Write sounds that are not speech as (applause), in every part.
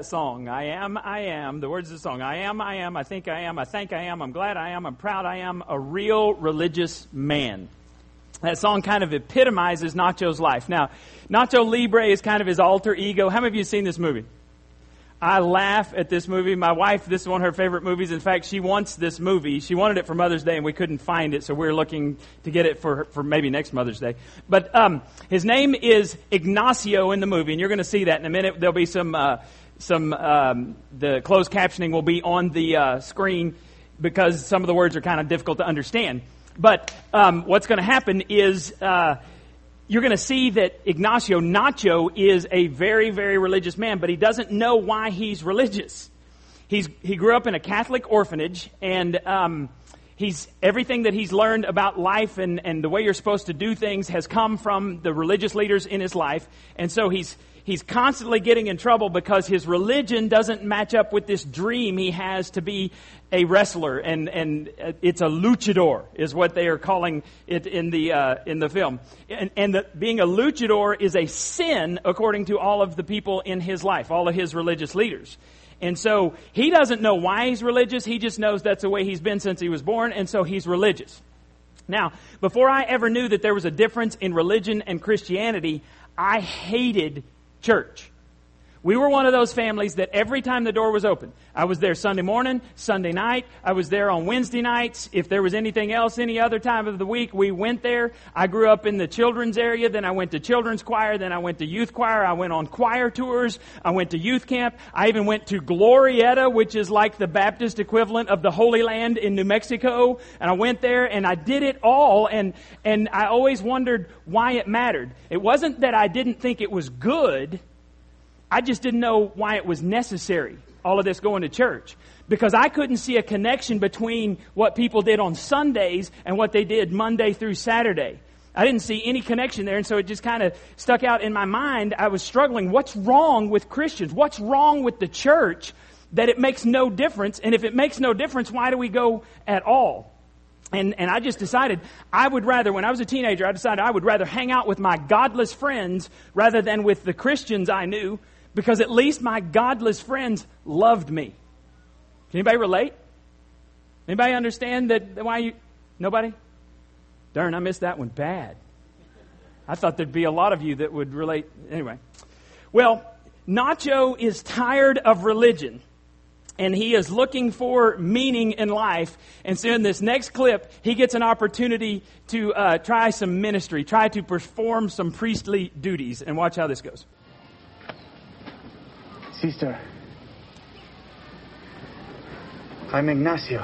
that song. I am, I am. The words of the song. I am, I am. I think I am. I think I am. I'm glad I am. I'm proud I am. A real religious man. That song kind of epitomizes Nacho's life. Now, Nacho Libre is kind of his alter ego. How many of you have seen this movie? I laugh at this movie. My wife, this is one of her favorite movies. In fact, she wants this movie. She wanted it for Mother's Day, and we couldn't find it, so we're looking to get it for for maybe next Mother's Day. But um, his name is Ignacio in the movie, and you're going to see that in a minute. There'll be some uh, some um, the closed captioning will be on the uh, screen because some of the words are kind of difficult to understand. But um, what's going to happen is. Uh, you're going to see that Ignacio Nacho is a very, very religious man, but he doesn't know why he's religious. He's, he grew up in a Catholic orphanage, and um, he's, everything that he's learned about life and, and the way you're supposed to do things has come from the religious leaders in his life. And so he's, he's constantly getting in trouble because his religion doesn't match up with this dream he has to be a wrestler, and and it's a luchador is what they are calling it in the uh, in the film. And, and the, being a luchador is a sin according to all of the people in his life, all of his religious leaders. And so he doesn't know why he's religious. He just knows that's the way he's been since he was born, and so he's religious. Now, before I ever knew that there was a difference in religion and Christianity, I hated church. We were one of those families that every time the door was open, I was there Sunday morning, Sunday night, I was there on Wednesday nights. If there was anything else any other time of the week, we went there. I grew up in the children's area, then I went to children's choir, then I went to youth choir, I went on choir tours, I went to youth camp, I even went to Glorieta, which is like the Baptist equivalent of the Holy Land in New Mexico, and I went there and I did it all and and I always wondered why it mattered. It wasn't that I didn't think it was good, I just didn't know why it was necessary, all of this going to church. Because I couldn't see a connection between what people did on Sundays and what they did Monday through Saturday. I didn't see any connection there, and so it just kind of stuck out in my mind. I was struggling. What's wrong with Christians? What's wrong with the church that it makes no difference? And if it makes no difference, why do we go at all? And, and I just decided I would rather, when I was a teenager, I decided I would rather hang out with my godless friends rather than with the Christians I knew because at least my godless friends loved me. Can anybody relate? Anybody understand that why you nobody? Darn, I missed that one bad. I thought there'd be a lot of you that would relate anyway. Well, Nacho is tired of religion and he is looking for meaning in life. And so in this next clip, he gets an opportunity to uh, try some ministry, try to perform some priestly duties. And watch how this goes. Sister, I'm Ignacio.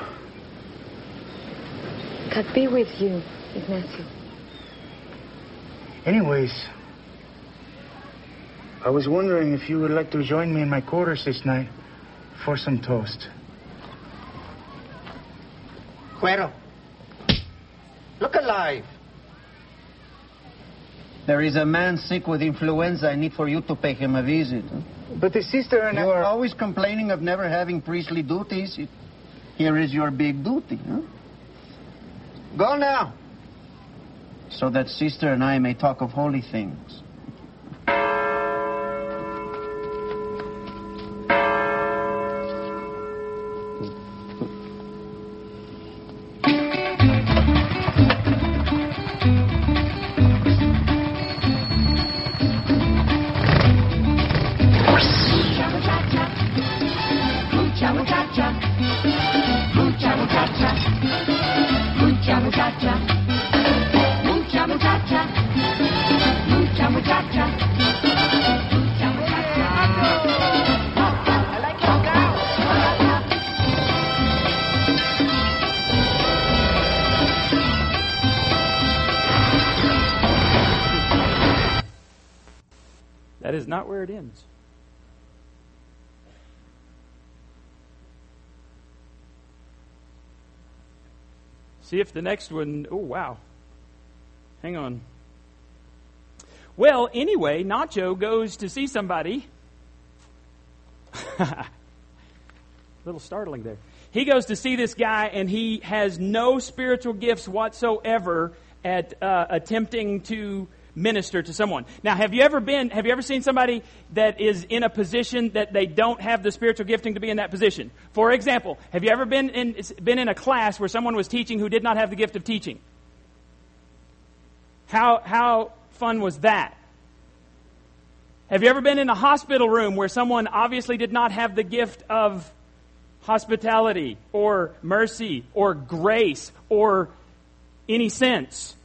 God be with you, Ignacio. Anyways, I was wondering if you would like to join me in my quarters this night for some toast. Cuero, look alive. There is a man sick with influenza. I need for you to pay him a visit. But the sister and You I... are always complaining of never having priestly duties. It- Here is your big duty. Huh? Go now. So that sister and I may talk of holy things. That is not where it ends. See if the next one. Oh, wow. Hang on. Well, anyway, Nacho goes to see somebody. A (laughs) little startling there. He goes to see this guy, and he has no spiritual gifts whatsoever at uh, attempting to minister to someone. Now, have you ever been, have you ever seen somebody that is in a position that they don't have the spiritual gifting to be in that position? For example, have you ever been in, been in a class where someone was teaching who did not have the gift of teaching? How, how fun was that? Have you ever been in a hospital room where someone obviously did not have the gift of hospitality or mercy or grace or any sense?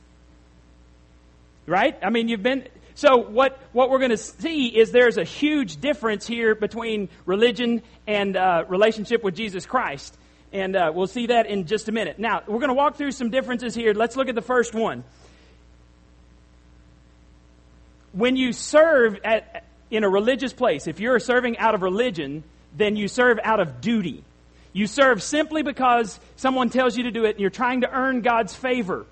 Right? I mean, you've been. So, what, what we're going to see is there's a huge difference here between religion and uh, relationship with Jesus Christ. And uh, we'll see that in just a minute. Now, we're going to walk through some differences here. Let's look at the first one when you serve at, in a religious place, if you're serving out of religion, then you serve out of duty. You serve simply because someone tells you to do it and you're trying to earn God's favor.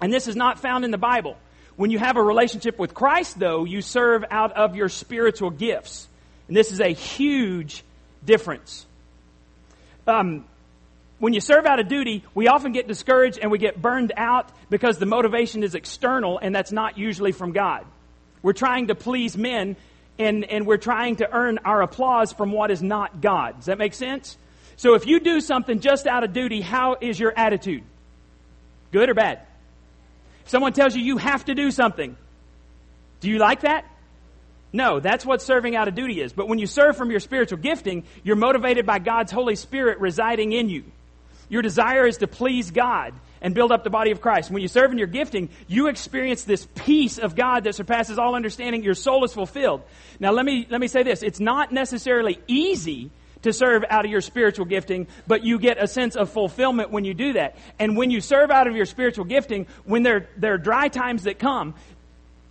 And this is not found in the Bible. When you have a relationship with Christ, though, you serve out of your spiritual gifts. And this is a huge difference. Um, when you serve out of duty, we often get discouraged and we get burned out because the motivation is external and that's not usually from God. We're trying to please men and, and we're trying to earn our applause from what is not God. Does that make sense? So if you do something just out of duty, how is your attitude? Good or bad? Someone tells you you have to do something, do you like that? No, that's what serving out of duty is. But when you serve from your spiritual gifting, you're motivated by God's Holy Spirit residing in you. Your desire is to please God and build up the body of Christ. When you serve in your gifting, you experience this peace of God that surpasses all understanding. Your soul is fulfilled. Now let me, let me say this. It's not necessarily easy to serve out of your spiritual gifting, but you get a sense of fulfillment when you do that. And when you serve out of your spiritual gifting, when there, there are dry times that come,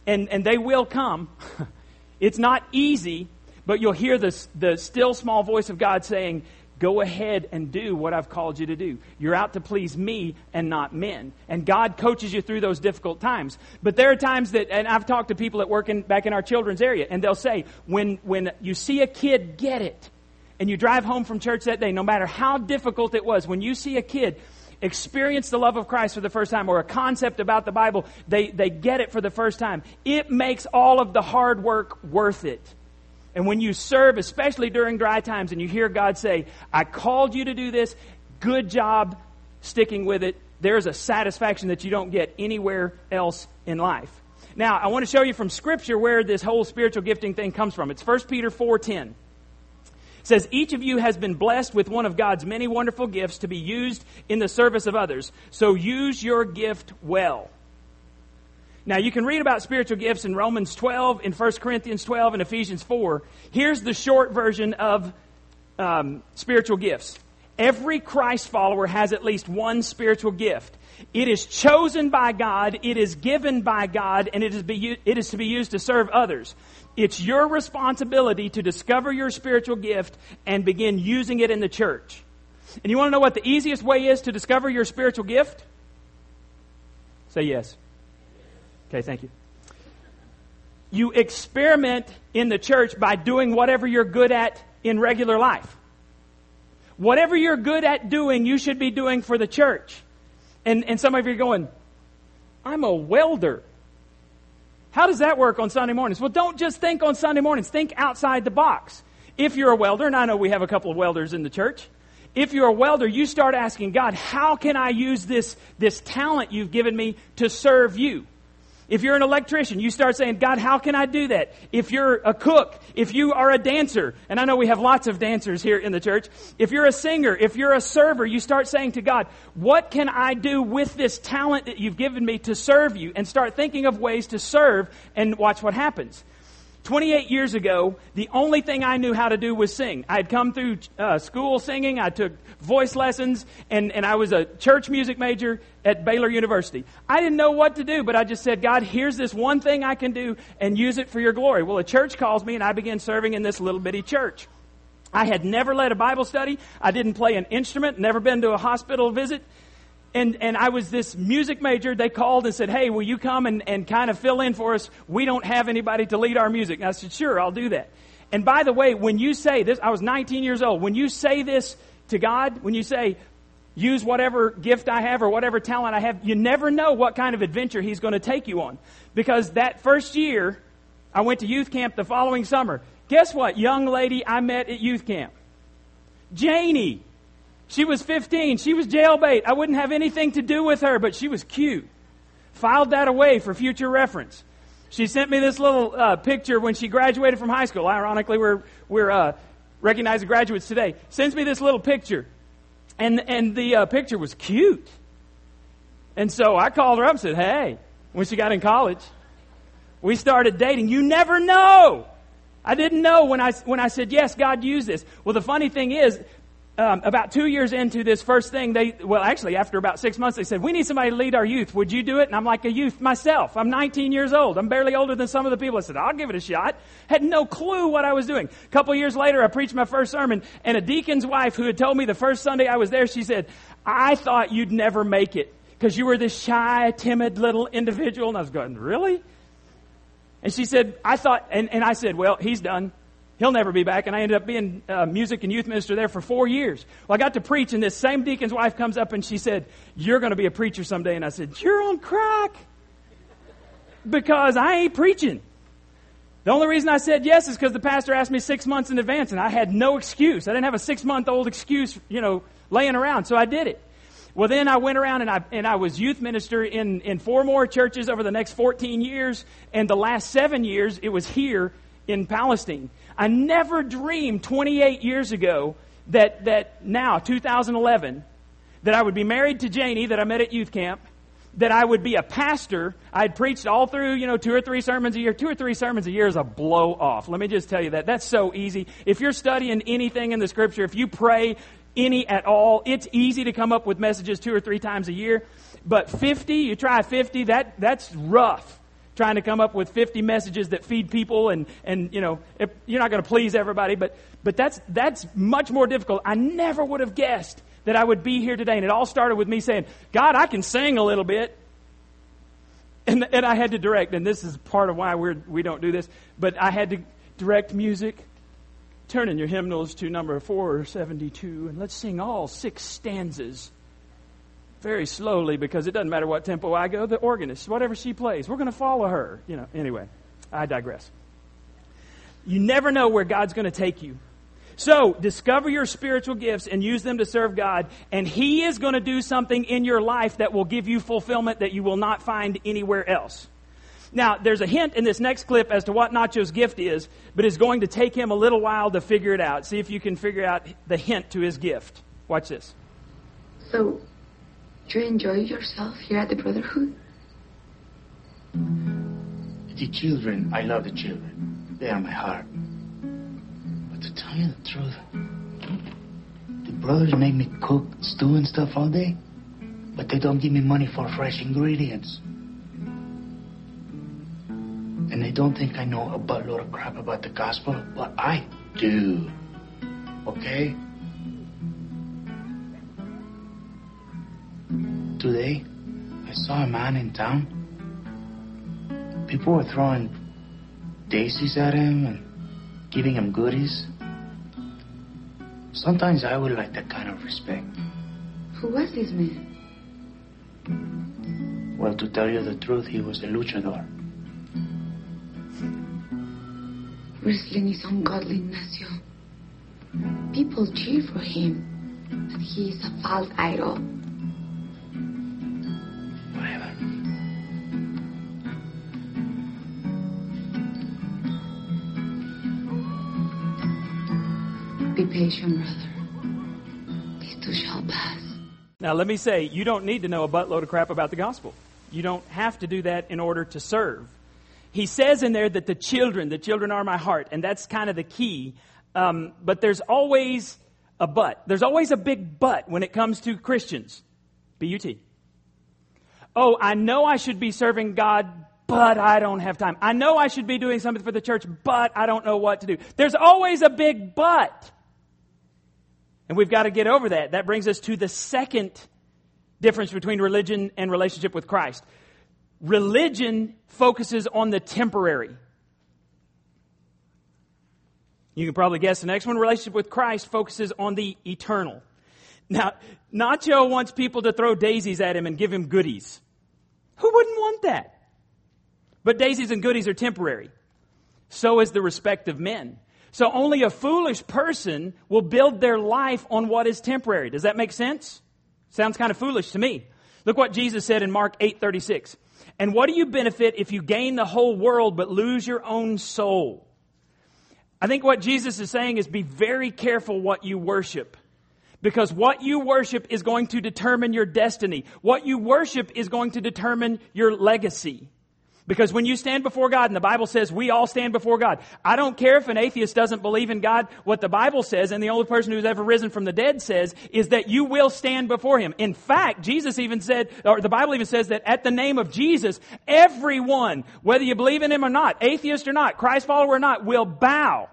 and, and they will come, (laughs) it's not easy, but you'll hear this, the still small voice of God saying, Go ahead and do what I've called you to do. You're out to please me and not men. And God coaches you through those difficult times. But there are times that, and I've talked to people that work in, back in our children's area, and they'll say, when, when you see a kid get it, and you drive home from church that day, no matter how difficult it was, when you see a kid experience the love of Christ for the first time or a concept about the Bible, they, they get it for the first time. It makes all of the hard work worth it. And when you serve, especially during dry times, and you hear God say, I called you to do this, good job sticking with it, there's a satisfaction that you don't get anywhere else in life. Now, I want to show you from Scripture where this whole spiritual gifting thing comes from. It's 1 Peter 4.10. Says, Each of you has been blessed with one of God's many wonderful gifts to be used in the service of others. So use your gift well. Now, you can read about spiritual gifts in Romans 12, in 1 Corinthians 12, and Ephesians 4. Here's the short version of um, spiritual gifts. Every Christ follower has at least one spiritual gift. It is chosen by God, it is given by God, and it is, be, it is to be used to serve others. It's your responsibility to discover your spiritual gift and begin using it in the church. And you want to know what the easiest way is to discover your spiritual gift? Say yes. Okay, thank you. You experiment in the church by doing whatever you're good at in regular life. Whatever you're good at doing, you should be doing for the church. And, and some of you are going, I'm a welder. How does that work on Sunday mornings? Well, don't just think on Sunday mornings. Think outside the box. If you're a welder, and I know we have a couple of welders in the church, if you're a welder, you start asking God, how can I use this, this talent you've given me to serve you? If you're an electrician, you start saying, God, how can I do that? If you're a cook, if you are a dancer, and I know we have lots of dancers here in the church, if you're a singer, if you're a server, you start saying to God, what can I do with this talent that you've given me to serve you? And start thinking of ways to serve and watch what happens. 28 years ago, the only thing I knew how to do was sing. I had come through uh, school singing, I took voice lessons, and, and I was a church music major at Baylor University. I didn't know what to do, but I just said, God, here's this one thing I can do and use it for your glory. Well, a church calls me, and I began serving in this little bitty church. I had never led a Bible study. I didn't play an instrument, never been to a hospital visit and, and I was this music major. They called and said, Hey, will you come and, and kind of fill in for us? We don't have anybody to lead our music. And I said, Sure, I'll do that. And by the way, when you say this, I was 19 years old. When you say this to God, when you say, use whatever gift I have or whatever talent I have. You never know what kind of adventure He's going to take you on. Because that first year, I went to youth camp the following summer. Guess what? Young lady I met at youth camp. Janie. She was 15. She was jailbait. I wouldn't have anything to do with her, but she was cute. Filed that away for future reference. She sent me this little uh, picture when she graduated from high school. Ironically, we're, we're uh, recognizing graduates today. Sends me this little picture. And, and the uh, picture was cute. And so I called her up and said, hey, when she got in college, we started dating. You never know. I didn't know when I, when I said, yes, God used this. Well, the funny thing is, um, about two years into this first thing, they, well, actually, after about six months, they said, we need somebody to lead our youth. Would you do it? And I'm like a youth myself. I'm 19 years old. I'm barely older than some of the people. I said, I'll give it a shot. Had no clue what I was doing. A couple years later, I preached my first sermon, and a deacon's wife who had told me the first Sunday I was there, she said, I thought you'd never make it because you were this shy, timid little individual. And I was going, really? And she said, I thought, and, and I said, well, he's done. He'll never be back. And I ended up being a music and youth minister there for four years. Well, I got to preach, and this same deacon's wife comes up and she said, You're going to be a preacher someday. And I said, You're on crack. Because I ain't preaching. The only reason I said yes is because the pastor asked me six months in advance, and I had no excuse. I didn't have a six month old excuse, you know, laying around, so I did it. Well, then I went around and I, and I was youth minister in, in four more churches over the next 14 years, and the last seven years it was here in Palestine. I never dreamed 28 years ago that, that now, 2011, that I would be married to Janie that I met at youth camp, that I would be a pastor. I'd preached all through, you know, two or three sermons a year. Two or three sermons a year is a blow off. Let me just tell you that. That's so easy. If you're studying anything in the scripture, if you pray any at all, it's easy to come up with messages two or three times a year. But 50, you try 50, that, that's rough trying to come up with 50 messages that feed people and, and you know, if, you're not going to please everybody, but, but that's, that's much more difficult. I never would have guessed that I would be here today. And it all started with me saying, God, I can sing a little bit. And, and I had to direct, and this is part of why we're, we don't do this, but I had to direct music. Turn in your hymnals to number 472, and let's sing all six stanzas very slowly because it doesn't matter what tempo I go. The organist, whatever she plays, we're going to follow her. You know. Anyway, I digress. You never know where God's going to take you. So, discover your spiritual gifts and use them to serve God, and He is going to do something in your life that will give you fulfillment that you will not find anywhere else. Now, there's a hint in this next clip as to what Nacho's gift is, but it's going to take him a little while to figure it out. See if you can figure out the hint to his gift. Watch this. So, do you enjoy yourself here at the Brotherhood? The children, I love the children. They are my heart. But to tell you the truth, the brothers make me cook stew and stuff all day, but they don't give me money for fresh ingredients. And they don't think I know a buttload of crap about the gospel, but I do. Okay? Today, I saw a man in town. People were throwing daisies at him and giving him goodies. Sometimes I would like that kind of respect. Who was this man? Well, to tell you the truth, he was a luchador. Wrestling is ungodly, Ignacio. People cheer for him, but he is a false idol. Brother. Too shall pass. Now, let me say, you don't need to know a buttload of crap about the gospel. You don't have to do that in order to serve. He says in there that the children, the children are my heart, and that's kind of the key. Um, but there's always a but. There's always a big but when it comes to Christians. B U T. Oh, I know I should be serving God, but I don't have time. I know I should be doing something for the church, but I don't know what to do. There's always a big but. And we've got to get over that. That brings us to the second difference between religion and relationship with Christ. Religion focuses on the temporary. You can probably guess the next one. Relationship with Christ focuses on the eternal. Now, Nacho wants people to throw daisies at him and give him goodies. Who wouldn't want that? But daisies and goodies are temporary. So is the respect of men. So only a foolish person will build their life on what is temporary. Does that make sense? Sounds kind of foolish to me. Look what Jesus said in Mark 8:36. And what do you benefit if you gain the whole world but lose your own soul? I think what Jesus is saying is be very careful what you worship. Because what you worship is going to determine your destiny. What you worship is going to determine your legacy. Because when you stand before God, and the Bible says we all stand before God, I don't care if an atheist doesn't believe in God. What the Bible says, and the only person who's ever risen from the dead says, is that you will stand before Him. In fact, Jesus even said, or the Bible even says that at the name of Jesus, everyone, whether you believe in Him or not, atheist or not, Christ follower or not, will bow.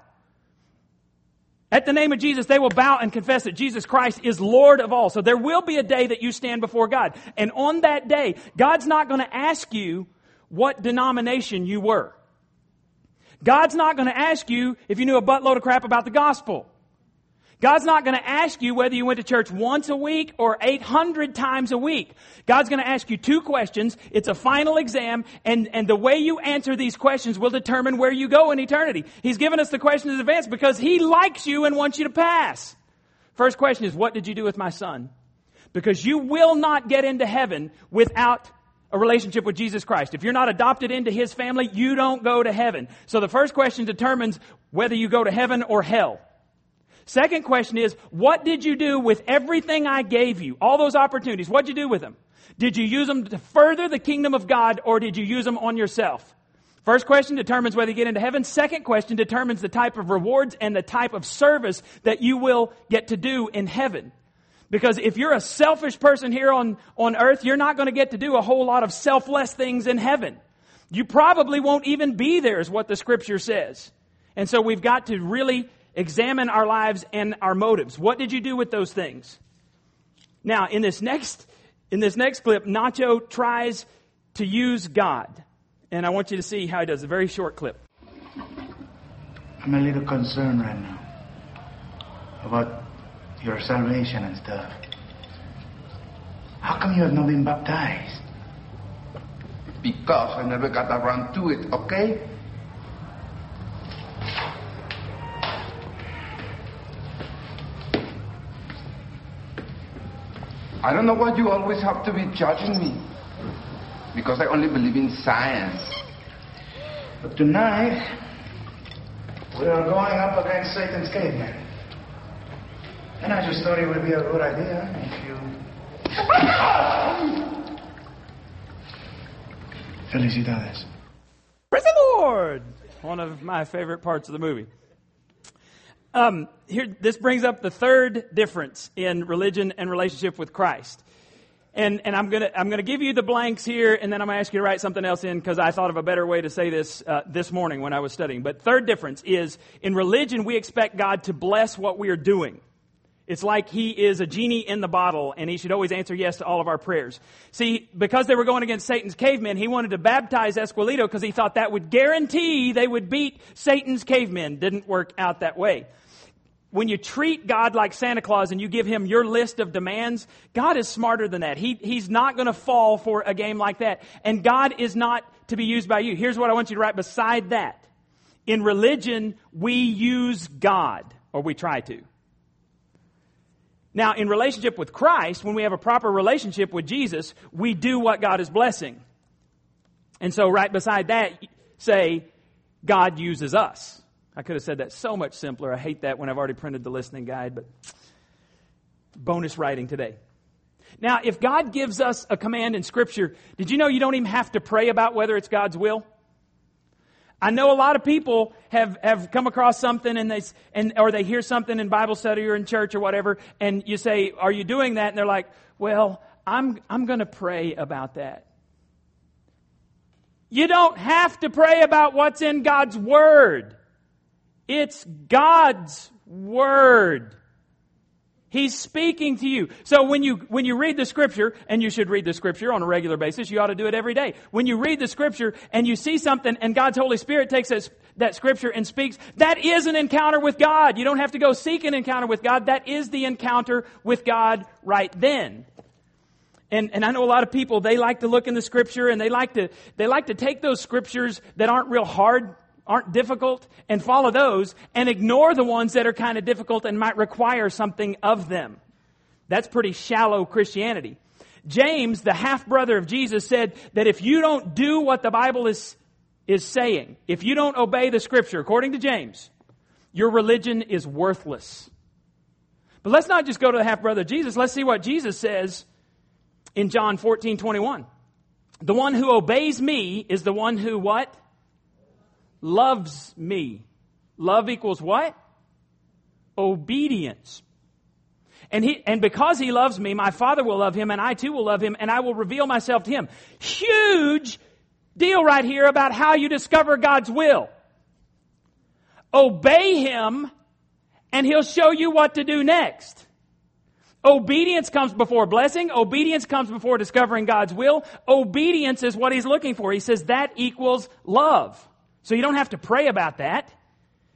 At the name of Jesus, they will bow and confess that Jesus Christ is Lord of all. So there will be a day that you stand before God. And on that day, God's not going to ask you what denomination you were. God's not going to ask you if you knew a buttload of crap about the gospel. God's not going to ask you whether you went to church once a week or 800 times a week. God's going to ask you two questions. It's a final exam, and, and the way you answer these questions will determine where you go in eternity. He's given us the questions in advance because He likes you and wants you to pass. First question is, what did you do with my son? Because you will not get into heaven without a relationship with Jesus Christ. If you're not adopted into His family, you don't go to heaven. So the first question determines whether you go to heaven or hell. Second question is, what did you do with everything I gave you? All those opportunities, what did you do with them? Did you use them to further the kingdom of God or did you use them on yourself? First question determines whether you get into heaven. Second question determines the type of rewards and the type of service that you will get to do in heaven. Because if you're a selfish person here on, on earth, you're not going to get to do a whole lot of selfless things in heaven. You probably won't even be there is what the scripture says. And so we've got to really examine our lives and our motives. What did you do with those things? Now, in this next, in this next clip, Nacho tries to use God. And I want you to see how he does. A very short clip. I'm a little concerned right now about your salvation and stuff. How come you have not been baptized? Because I never got around to it, okay? I don't know why you always have to be judging me. Because I only believe in science. But tonight, we are going up against Satan's caveman. And I just thought it would be a good idea if you. Felicidades. Praise the Lord! One of my favorite parts of the movie. Um, here, this brings up the third difference in religion and relationship with Christ. And, and I'm gonna, I'm gonna give you the blanks here, and then I'm gonna ask you to write something else in because I thought of a better way to say this uh, this morning when I was studying. But third difference is in religion, we expect God to bless what we are doing. It's like he is a genie in the bottle and he should always answer yes to all of our prayers. See, because they were going against Satan's cavemen, he wanted to baptize Esqueleto because he thought that would guarantee they would beat Satan's cavemen. Didn't work out that way. When you treat God like Santa Claus and you give him your list of demands, God is smarter than that. He, he's not going to fall for a game like that. And God is not to be used by you. Here's what I want you to write beside that. In religion, we use God, or we try to. Now, in relationship with Christ, when we have a proper relationship with Jesus, we do what God is blessing. And so, right beside that, say, God uses us. I could have said that so much simpler. I hate that when I've already printed the listening guide, but bonus writing today. Now, if God gives us a command in Scripture, did you know you don't even have to pray about whether it's God's will? I know a lot of people have, have come across something and they, and, or they hear something in Bible study or in church or whatever, and you say, Are you doing that? And they're like, Well, I'm, I'm going to pray about that. You don't have to pray about what's in God's Word. It's God's Word. He's speaking to you. So when you, when you read the scripture, and you should read the scripture on a regular basis, you ought to do it every day. When you read the scripture and you see something and God's Holy Spirit takes a, that scripture and speaks, that is an encounter with God. You don't have to go seek an encounter with God. That is the encounter with God right then. And, and I know a lot of people, they like to look in the scripture and they like to, they like to take those scriptures that aren't real hard, aren't difficult and follow those and ignore the ones that are kind of difficult and might require something of them. That's pretty shallow Christianity. James, the half brother of Jesus, said that if you don't do what the Bible is, is saying, if you don't obey the scripture, according to James, your religion is worthless. But let's not just go to the half brother of Jesus. Let's see what Jesus says in John 14, 21. The one who obeys me is the one who what? Loves me. Love equals what? Obedience. And he, and because he loves me, my father will love him and I too will love him and I will reveal myself to him. Huge deal right here about how you discover God's will. Obey him and he'll show you what to do next. Obedience comes before blessing. Obedience comes before discovering God's will. Obedience is what he's looking for. He says that equals love. So you don't have to pray about that.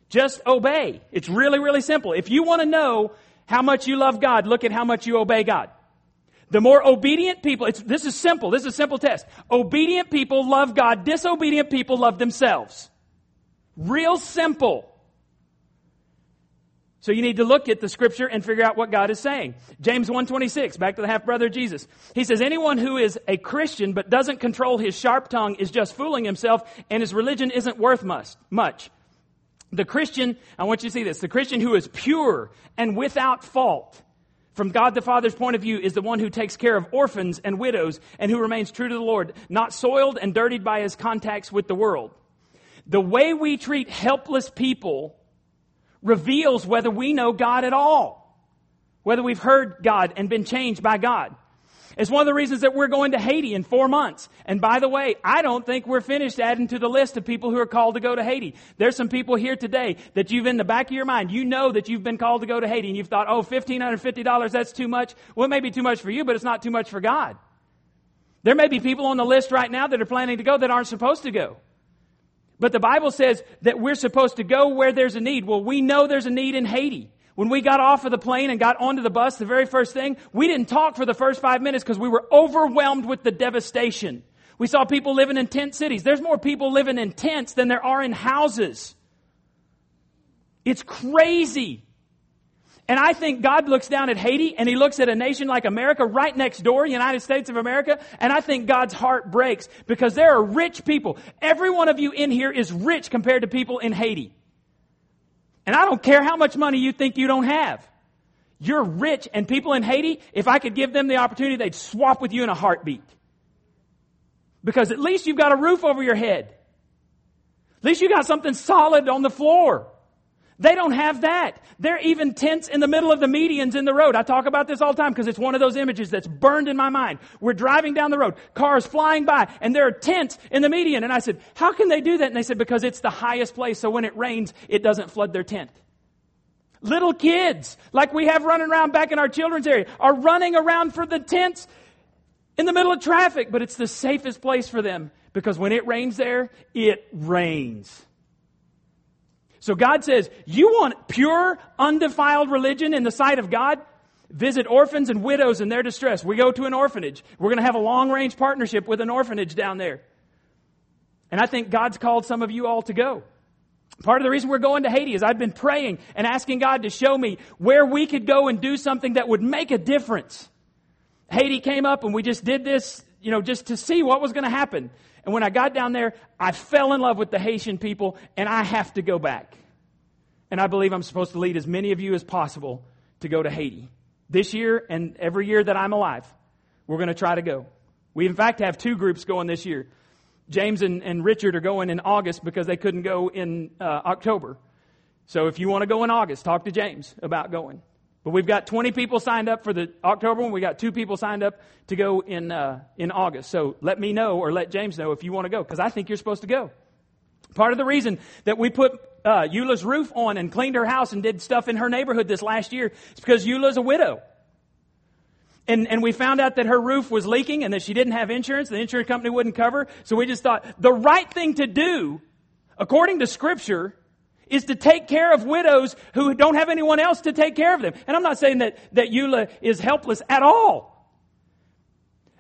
Just obey. It's really, really simple. If you want to know how much you love God, look at how much you obey God. The more obedient people, this is simple. This is a simple test. Obedient people love God. Disobedient people love themselves. Real simple. So you need to look at the scripture and figure out what God is saying. James 126, back to the half brother Jesus. He says, anyone who is a Christian but doesn't control his sharp tongue is just fooling himself and his religion isn't worth much. The Christian, I want you to see this, the Christian who is pure and without fault from God the Father's point of view is the one who takes care of orphans and widows and who remains true to the Lord, not soiled and dirtied by his contacts with the world. The way we treat helpless people reveals whether we know God at all, whether we've heard God and been changed by God. It's one of the reasons that we're going to Haiti in four months. And by the way, I don't think we're finished adding to the list of people who are called to go to Haiti. There's some people here today that you've in the back of your mind, you know that you've been called to go to Haiti and you've thought, oh, $1,550, that's too much. Well, it may be too much for you, but it's not too much for God. There may be people on the list right now that are planning to go that aren't supposed to go. But the Bible says that we're supposed to go where there's a need. Well, we know there's a need in Haiti. When we got off of the plane and got onto the bus, the very first thing, we didn't talk for the first five minutes because we were overwhelmed with the devastation. We saw people living in tent cities. There's more people living in tents than there are in houses. It's crazy. And I think God looks down at Haiti and he looks at a nation like America right next door, United States of America, and I think God's heart breaks because there are rich people. Every one of you in here is rich compared to people in Haiti. And I don't care how much money you think you don't have. You're rich and people in Haiti, if I could give them the opportunity, they'd swap with you in a heartbeat. Because at least you've got a roof over your head. At least you got something solid on the floor. They don't have that. They're even tents in the middle of the medians in the road. I talk about this all the time because it's one of those images that's burned in my mind. We're driving down the road, cars flying by, and there are tents in the median. And I said, how can they do that? And they said, because it's the highest place, so when it rains, it doesn't flood their tent. Little kids, like we have running around back in our children's area, are running around for the tents in the middle of traffic, but it's the safest place for them because when it rains there, it rains. So God says, you want pure, undefiled religion in the sight of God? Visit orphans and widows in their distress. We go to an orphanage. We're going to have a long range partnership with an orphanage down there. And I think God's called some of you all to go. Part of the reason we're going to Haiti is I've been praying and asking God to show me where we could go and do something that would make a difference. Haiti came up and we just did this, you know, just to see what was going to happen. And when I got down there, I fell in love with the Haitian people, and I have to go back. And I believe I'm supposed to lead as many of you as possible to go to Haiti. This year and every year that I'm alive, we're going to try to go. We, in fact, have two groups going this year. James and, and Richard are going in August because they couldn't go in uh, October. So if you want to go in August, talk to James about going. But we've got 20 people signed up for the October one. We got two people signed up to go in uh, in August. So let me know or let James know if you want to go because I think you're supposed to go. Part of the reason that we put uh, Eula's roof on and cleaned her house and did stuff in her neighborhood this last year is because Eula's a widow. And, and we found out that her roof was leaking and that she didn't have insurance. The insurance company wouldn't cover. So we just thought the right thing to do according to Scripture, is to take care of widows who don't have anyone else to take care of them. And I'm not saying that, that Eula is helpless at all.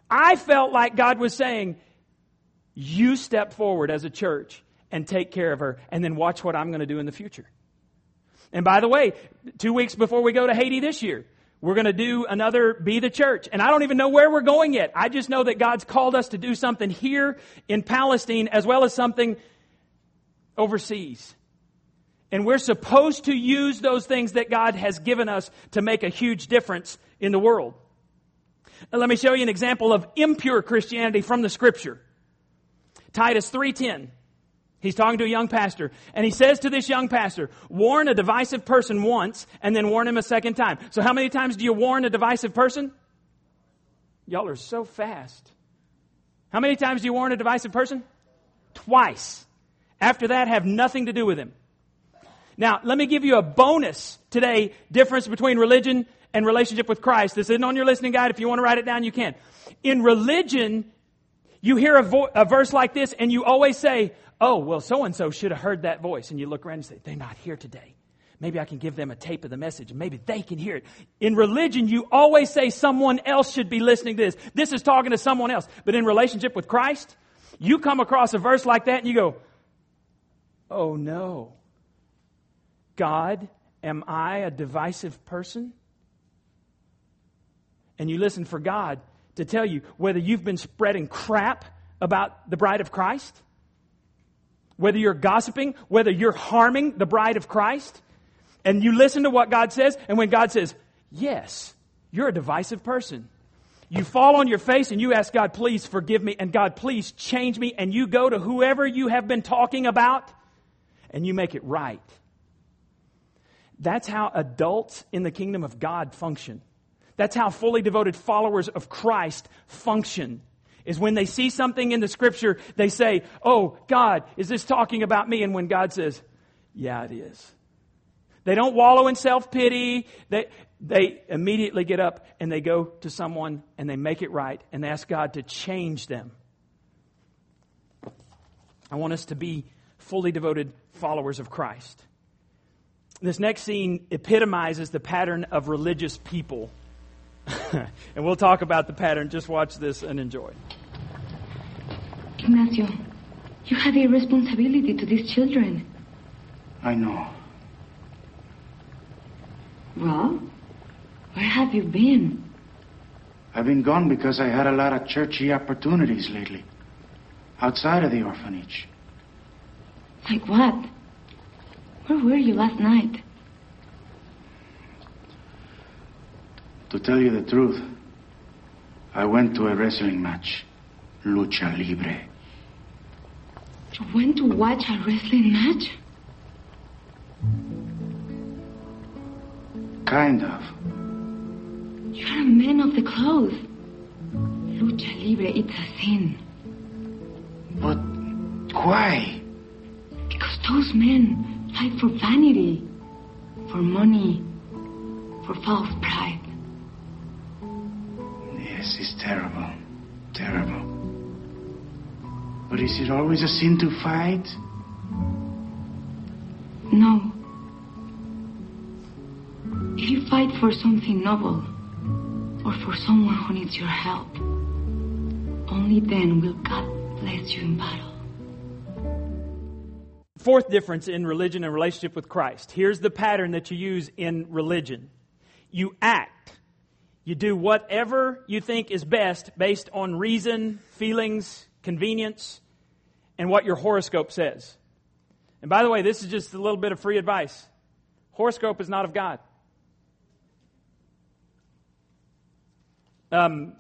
I felt like God was saying, you step forward as a church and take care of her, and then watch what I'm going to do in the future. And by the way, two weeks before we go to Haiti this year, we're going to do another Be the Church. And I don't even know where we're going yet. I just know that God's called us to do something here in Palestine as well as something overseas. And we're supposed to use those things that God has given us to make a huge difference in the world. Now, let me show you an example of impure Christianity from the scripture. Titus 3:10. He's talking to a young pastor, and he says to this young pastor, warn a divisive person once and then warn him a second time. So how many times do you warn a divisive person? Y'all are so fast. How many times do you warn a divisive person? Twice. After that, have nothing to do with him. Now, let me give you a bonus today difference between religion and relationship with Christ. This isn't on your listening guide. If you want to write it down, you can. In religion, you hear a, vo- a verse like this and you always say, Oh, well, so and so should have heard that voice. And you look around and say, They're not here today. Maybe I can give them a tape of the message and maybe they can hear it. In religion, you always say someone else should be listening to this. This is talking to someone else. But in relationship with Christ, you come across a verse like that and you go, Oh no. God, am I a divisive person? And you listen for God to tell you whether you've been spreading crap about the bride of Christ, whether you're gossiping, whether you're harming the bride of Christ, and you listen to what God says, and when God says, Yes, you're a divisive person. You fall on your face and you ask God, please forgive me, and God, please change me, and you go to whoever you have been talking about, and you make it right. That's how adults in the kingdom of God function. That's how fully devoted followers of Christ function. Is when they see something in the scripture, they say, Oh, God, is this talking about me? And when God says, Yeah, it is. They don't wallow in self pity. They, they immediately get up and they go to someone and they make it right and they ask God to change them. I want us to be fully devoted followers of Christ. This next scene epitomizes the pattern of religious people. (laughs) and we'll talk about the pattern. Just watch this and enjoy. Ignacio, you have a responsibility to these children. I know. Well, where have you been? I've been gone because I had a lot of churchy opportunities lately. Outside of the orphanage. Like what? Where were you last night? To tell you the truth, I went to a wrestling match. Lucha Libre. You went to watch a wrestling match? Kind of. You're a man of the cloth. Lucha Libre, it's a sin. But why? Because those men fight for vanity, for money, for false pride. Yes, it's terrible. Terrible. But is it always a sin to fight? No. If you fight for something noble, or for someone who needs your help, only then will God bless you in battle. Fourth difference in religion and relationship with Christ. Here's the pattern that you use in religion you act. You do whatever you think is best based on reason, feelings, convenience, and what your horoscope says. And by the way, this is just a little bit of free advice. Horoscope is not of God. Um,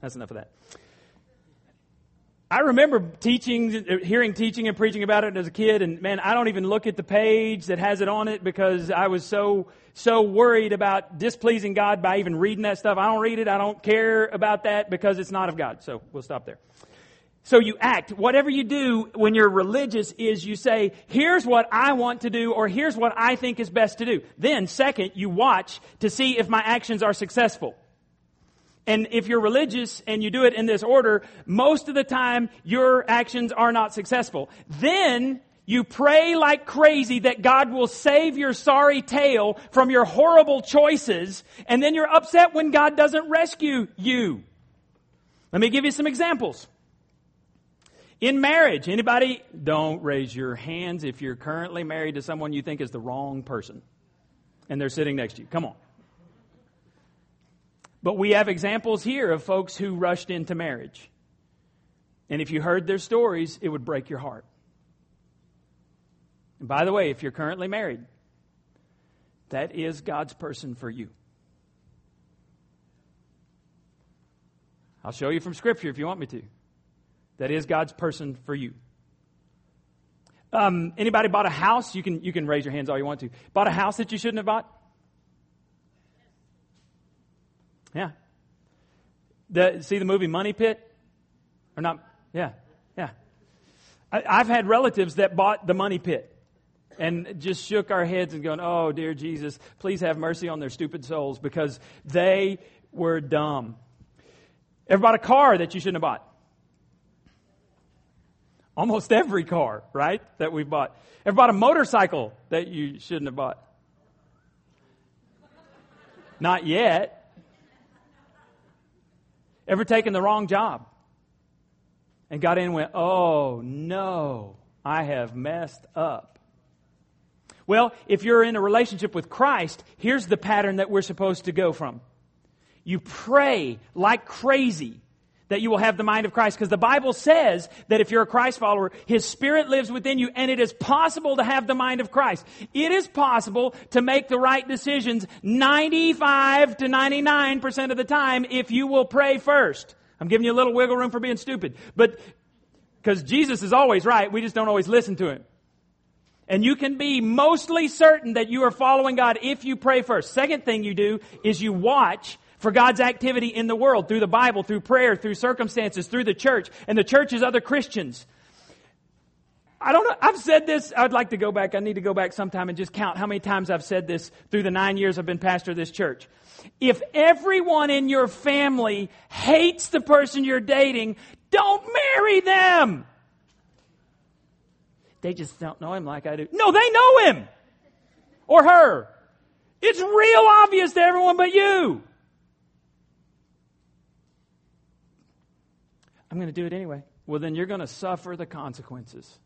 that's enough of that. I remember teaching, hearing teaching and preaching about it as a kid, and man, I don't even look at the page that has it on it because I was so, so worried about displeasing God by even reading that stuff. I don't read it. I don't care about that because it's not of God. So we'll stop there. So you act. Whatever you do when you're religious is you say, here's what I want to do or here's what I think is best to do. Then second, you watch to see if my actions are successful. And if you're religious and you do it in this order, most of the time your actions are not successful. Then you pray like crazy that God will save your sorry tail from your horrible choices, and then you're upset when God doesn't rescue you. Let me give you some examples. In marriage, anybody, don't raise your hands if you're currently married to someone you think is the wrong person and they're sitting next to you. Come on. But we have examples here of folks who rushed into marriage. And if you heard their stories, it would break your heart. And by the way, if you're currently married, that is God's person for you. I'll show you from Scripture if you want me to. That is God's person for you. Um, anybody bought a house? You can, you can raise your hands all you want to. Bought a house that you shouldn't have bought? Yeah. The, see the movie Money Pit? Or not? Yeah, yeah. I, I've had relatives that bought the Money Pit and just shook our heads and going, Oh, dear Jesus, please have mercy on their stupid souls because they were dumb. Ever bought a car that you shouldn't have bought? Almost every car, right, that we've bought. Ever bought a motorcycle that you shouldn't have bought? Not yet. Ever taken the wrong job? And got in and went, oh no, I have messed up. Well, if you're in a relationship with Christ, here's the pattern that we're supposed to go from. You pray like crazy that you will have the mind of Christ. Because the Bible says that if you're a Christ follower, His Spirit lives within you and it is possible to have the mind of Christ. It is possible to make the right decisions 95 to 99% of the time if you will pray first. I'm giving you a little wiggle room for being stupid. But, because Jesus is always right, we just don't always listen to Him. And you can be mostly certain that you are following God if you pray first. Second thing you do is you watch for God's activity in the world through the Bible, through prayer, through circumstances, through the church, and the church is other Christians. I don't know. I've said this. I'd like to go back. I need to go back sometime and just count how many times I've said this through the nine years I've been pastor of this church. If everyone in your family hates the person you're dating, don't marry them. They just don't know him like I do. No, they know him or her. It's real obvious to everyone but you. I'm going to do it anyway. Well, then you're going to suffer the consequences.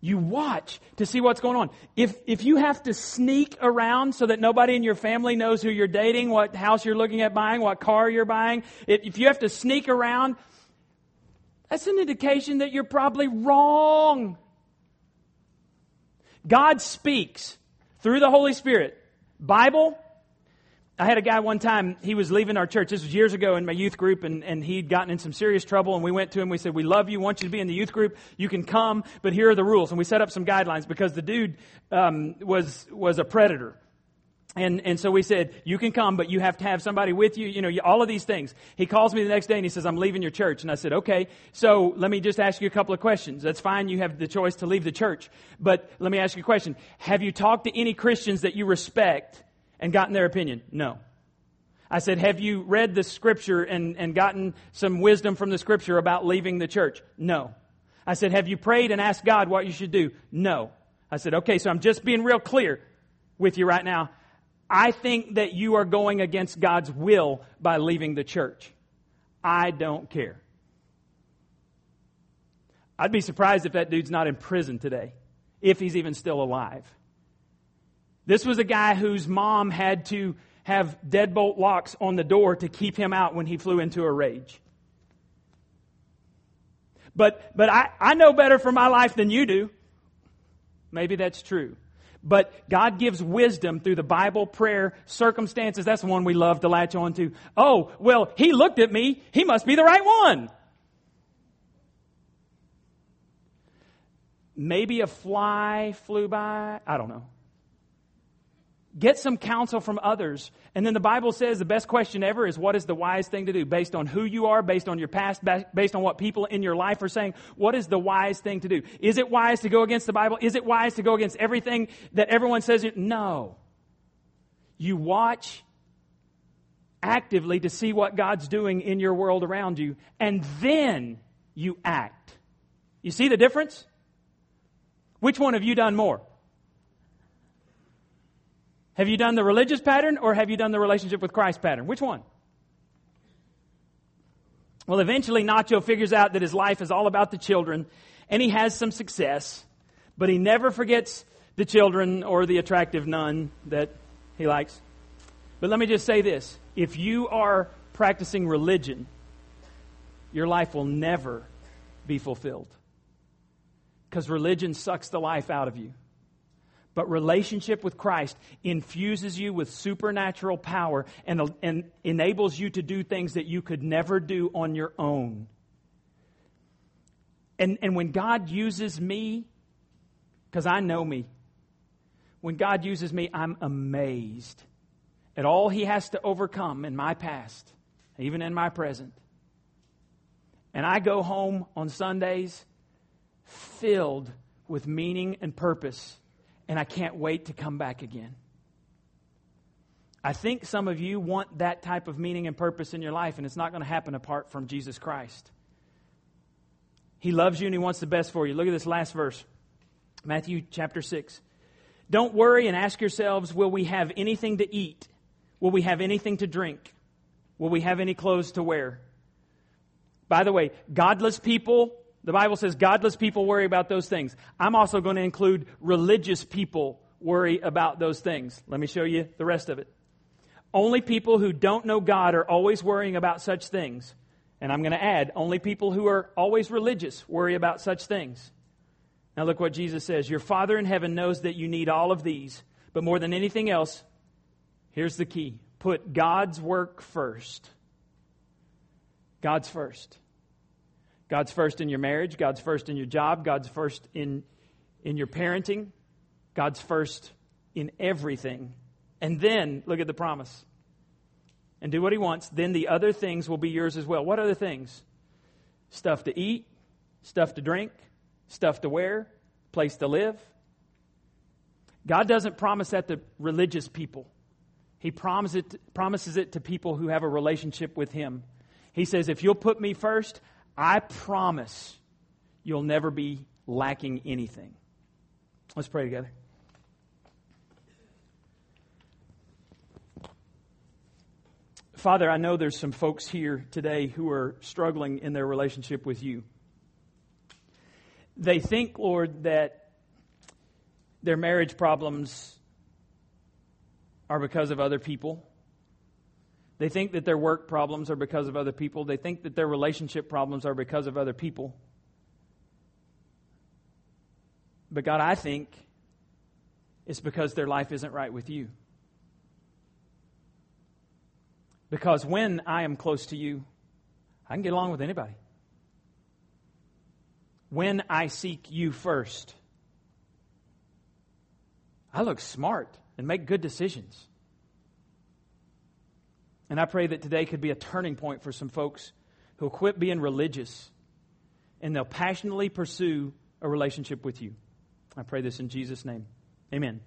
You watch to see what's going on. If, if you have to sneak around so that nobody in your family knows who you're dating, what house you're looking at buying, what car you're buying, if, if you have to sneak around, that's an indication that you're probably wrong. God speaks through the Holy Spirit. Bible, I had a guy one time, he was leaving our church. This was years ago in my youth group, and, and he'd gotten in some serious trouble. And we went to him. We said, We love you, want you to be in the youth group. You can come, but here are the rules. And we set up some guidelines because the dude um, was, was a predator. And, and so we said, You can come, but you have to have somebody with you, you know, all of these things. He calls me the next day and he says, I'm leaving your church. And I said, Okay, so let me just ask you a couple of questions. That's fine. You have the choice to leave the church. But let me ask you a question. Have you talked to any Christians that you respect and gotten their opinion? No. I said, Have you read the scripture and, and gotten some wisdom from the scripture about leaving the church? No. I said, Have you prayed and asked God what you should do? No. I said, Okay, so I'm just being real clear with you right now. I think that you are going against God's will by leaving the church. I don't care. I'd be surprised if that dude's not in prison today, if he's even still alive. This was a guy whose mom had to have deadbolt locks on the door to keep him out when he flew into a rage. But, but I, I know better for my life than you do. Maybe that's true. But God gives wisdom through the Bible, prayer, circumstances. That's the one we love to latch on to. Oh, well, he looked at me. He must be the right one. Maybe a fly flew by. I don't know. Get some counsel from others. And then the Bible says the best question ever is what is the wise thing to do? Based on who you are, based on your past, based on what people in your life are saying, what is the wise thing to do? Is it wise to go against the Bible? Is it wise to go against everything that everyone says? No. You watch actively to see what God's doing in your world around you, and then you act. You see the difference? Which one have you done more? Have you done the religious pattern or have you done the relationship with Christ pattern? Which one? Well, eventually Nacho figures out that his life is all about the children and he has some success, but he never forgets the children or the attractive nun that he likes. But let me just say this if you are practicing religion, your life will never be fulfilled because religion sucks the life out of you. But relationship with Christ infuses you with supernatural power and, and enables you to do things that you could never do on your own. And, and when God uses me, because I know me, when God uses me, I'm amazed at all He has to overcome in my past, even in my present. And I go home on Sundays filled with meaning and purpose, and I can't wait to come back again. I think some of you want that type of meaning and purpose in your life, and it's not going to happen apart from Jesus Christ. He loves you and He wants the best for you. Look at this last verse Matthew chapter 6. Don't worry and ask yourselves will we have anything to eat? Will we have anything to drink? Will we have any clothes to wear? By the way, godless people the Bible says godless people worry about those things. I'm also going to include religious people worry about those things. Let me show you the rest of it. Only people who don't know God are always worrying about such things. And I'm going to add, only people who are always religious worry about such things. Now look what Jesus says. Your Father in heaven knows that you need all of these, but more than anything else, here's the key. Put God's work first. God's first. God's first in your marriage, God's first in your job, God's first in, in your parenting, God's first in everything. And then, look at the promise. And do what He wants, then the other things will be yours as well. What other things? Stuff to eat, stuff to drink, stuff to wear, place to live. God doesn't promise that to religious people. He promises it, promises it to people who have a relationship with Him. He says, If you'll put me first, I promise you'll never be lacking anything. Let's pray together. Father, I know there's some folks here today who are struggling in their relationship with you. They think, Lord, that their marriage problems are because of other people. They think that their work problems are because of other people. They think that their relationship problems are because of other people. But God, I think it's because their life isn't right with you. Because when I am close to you, I can get along with anybody. When I seek you first, I look smart and make good decisions. And I pray that today could be a turning point for some folks who'll quit being religious and they'll passionately pursue a relationship with you. I pray this in Jesus' name. Amen.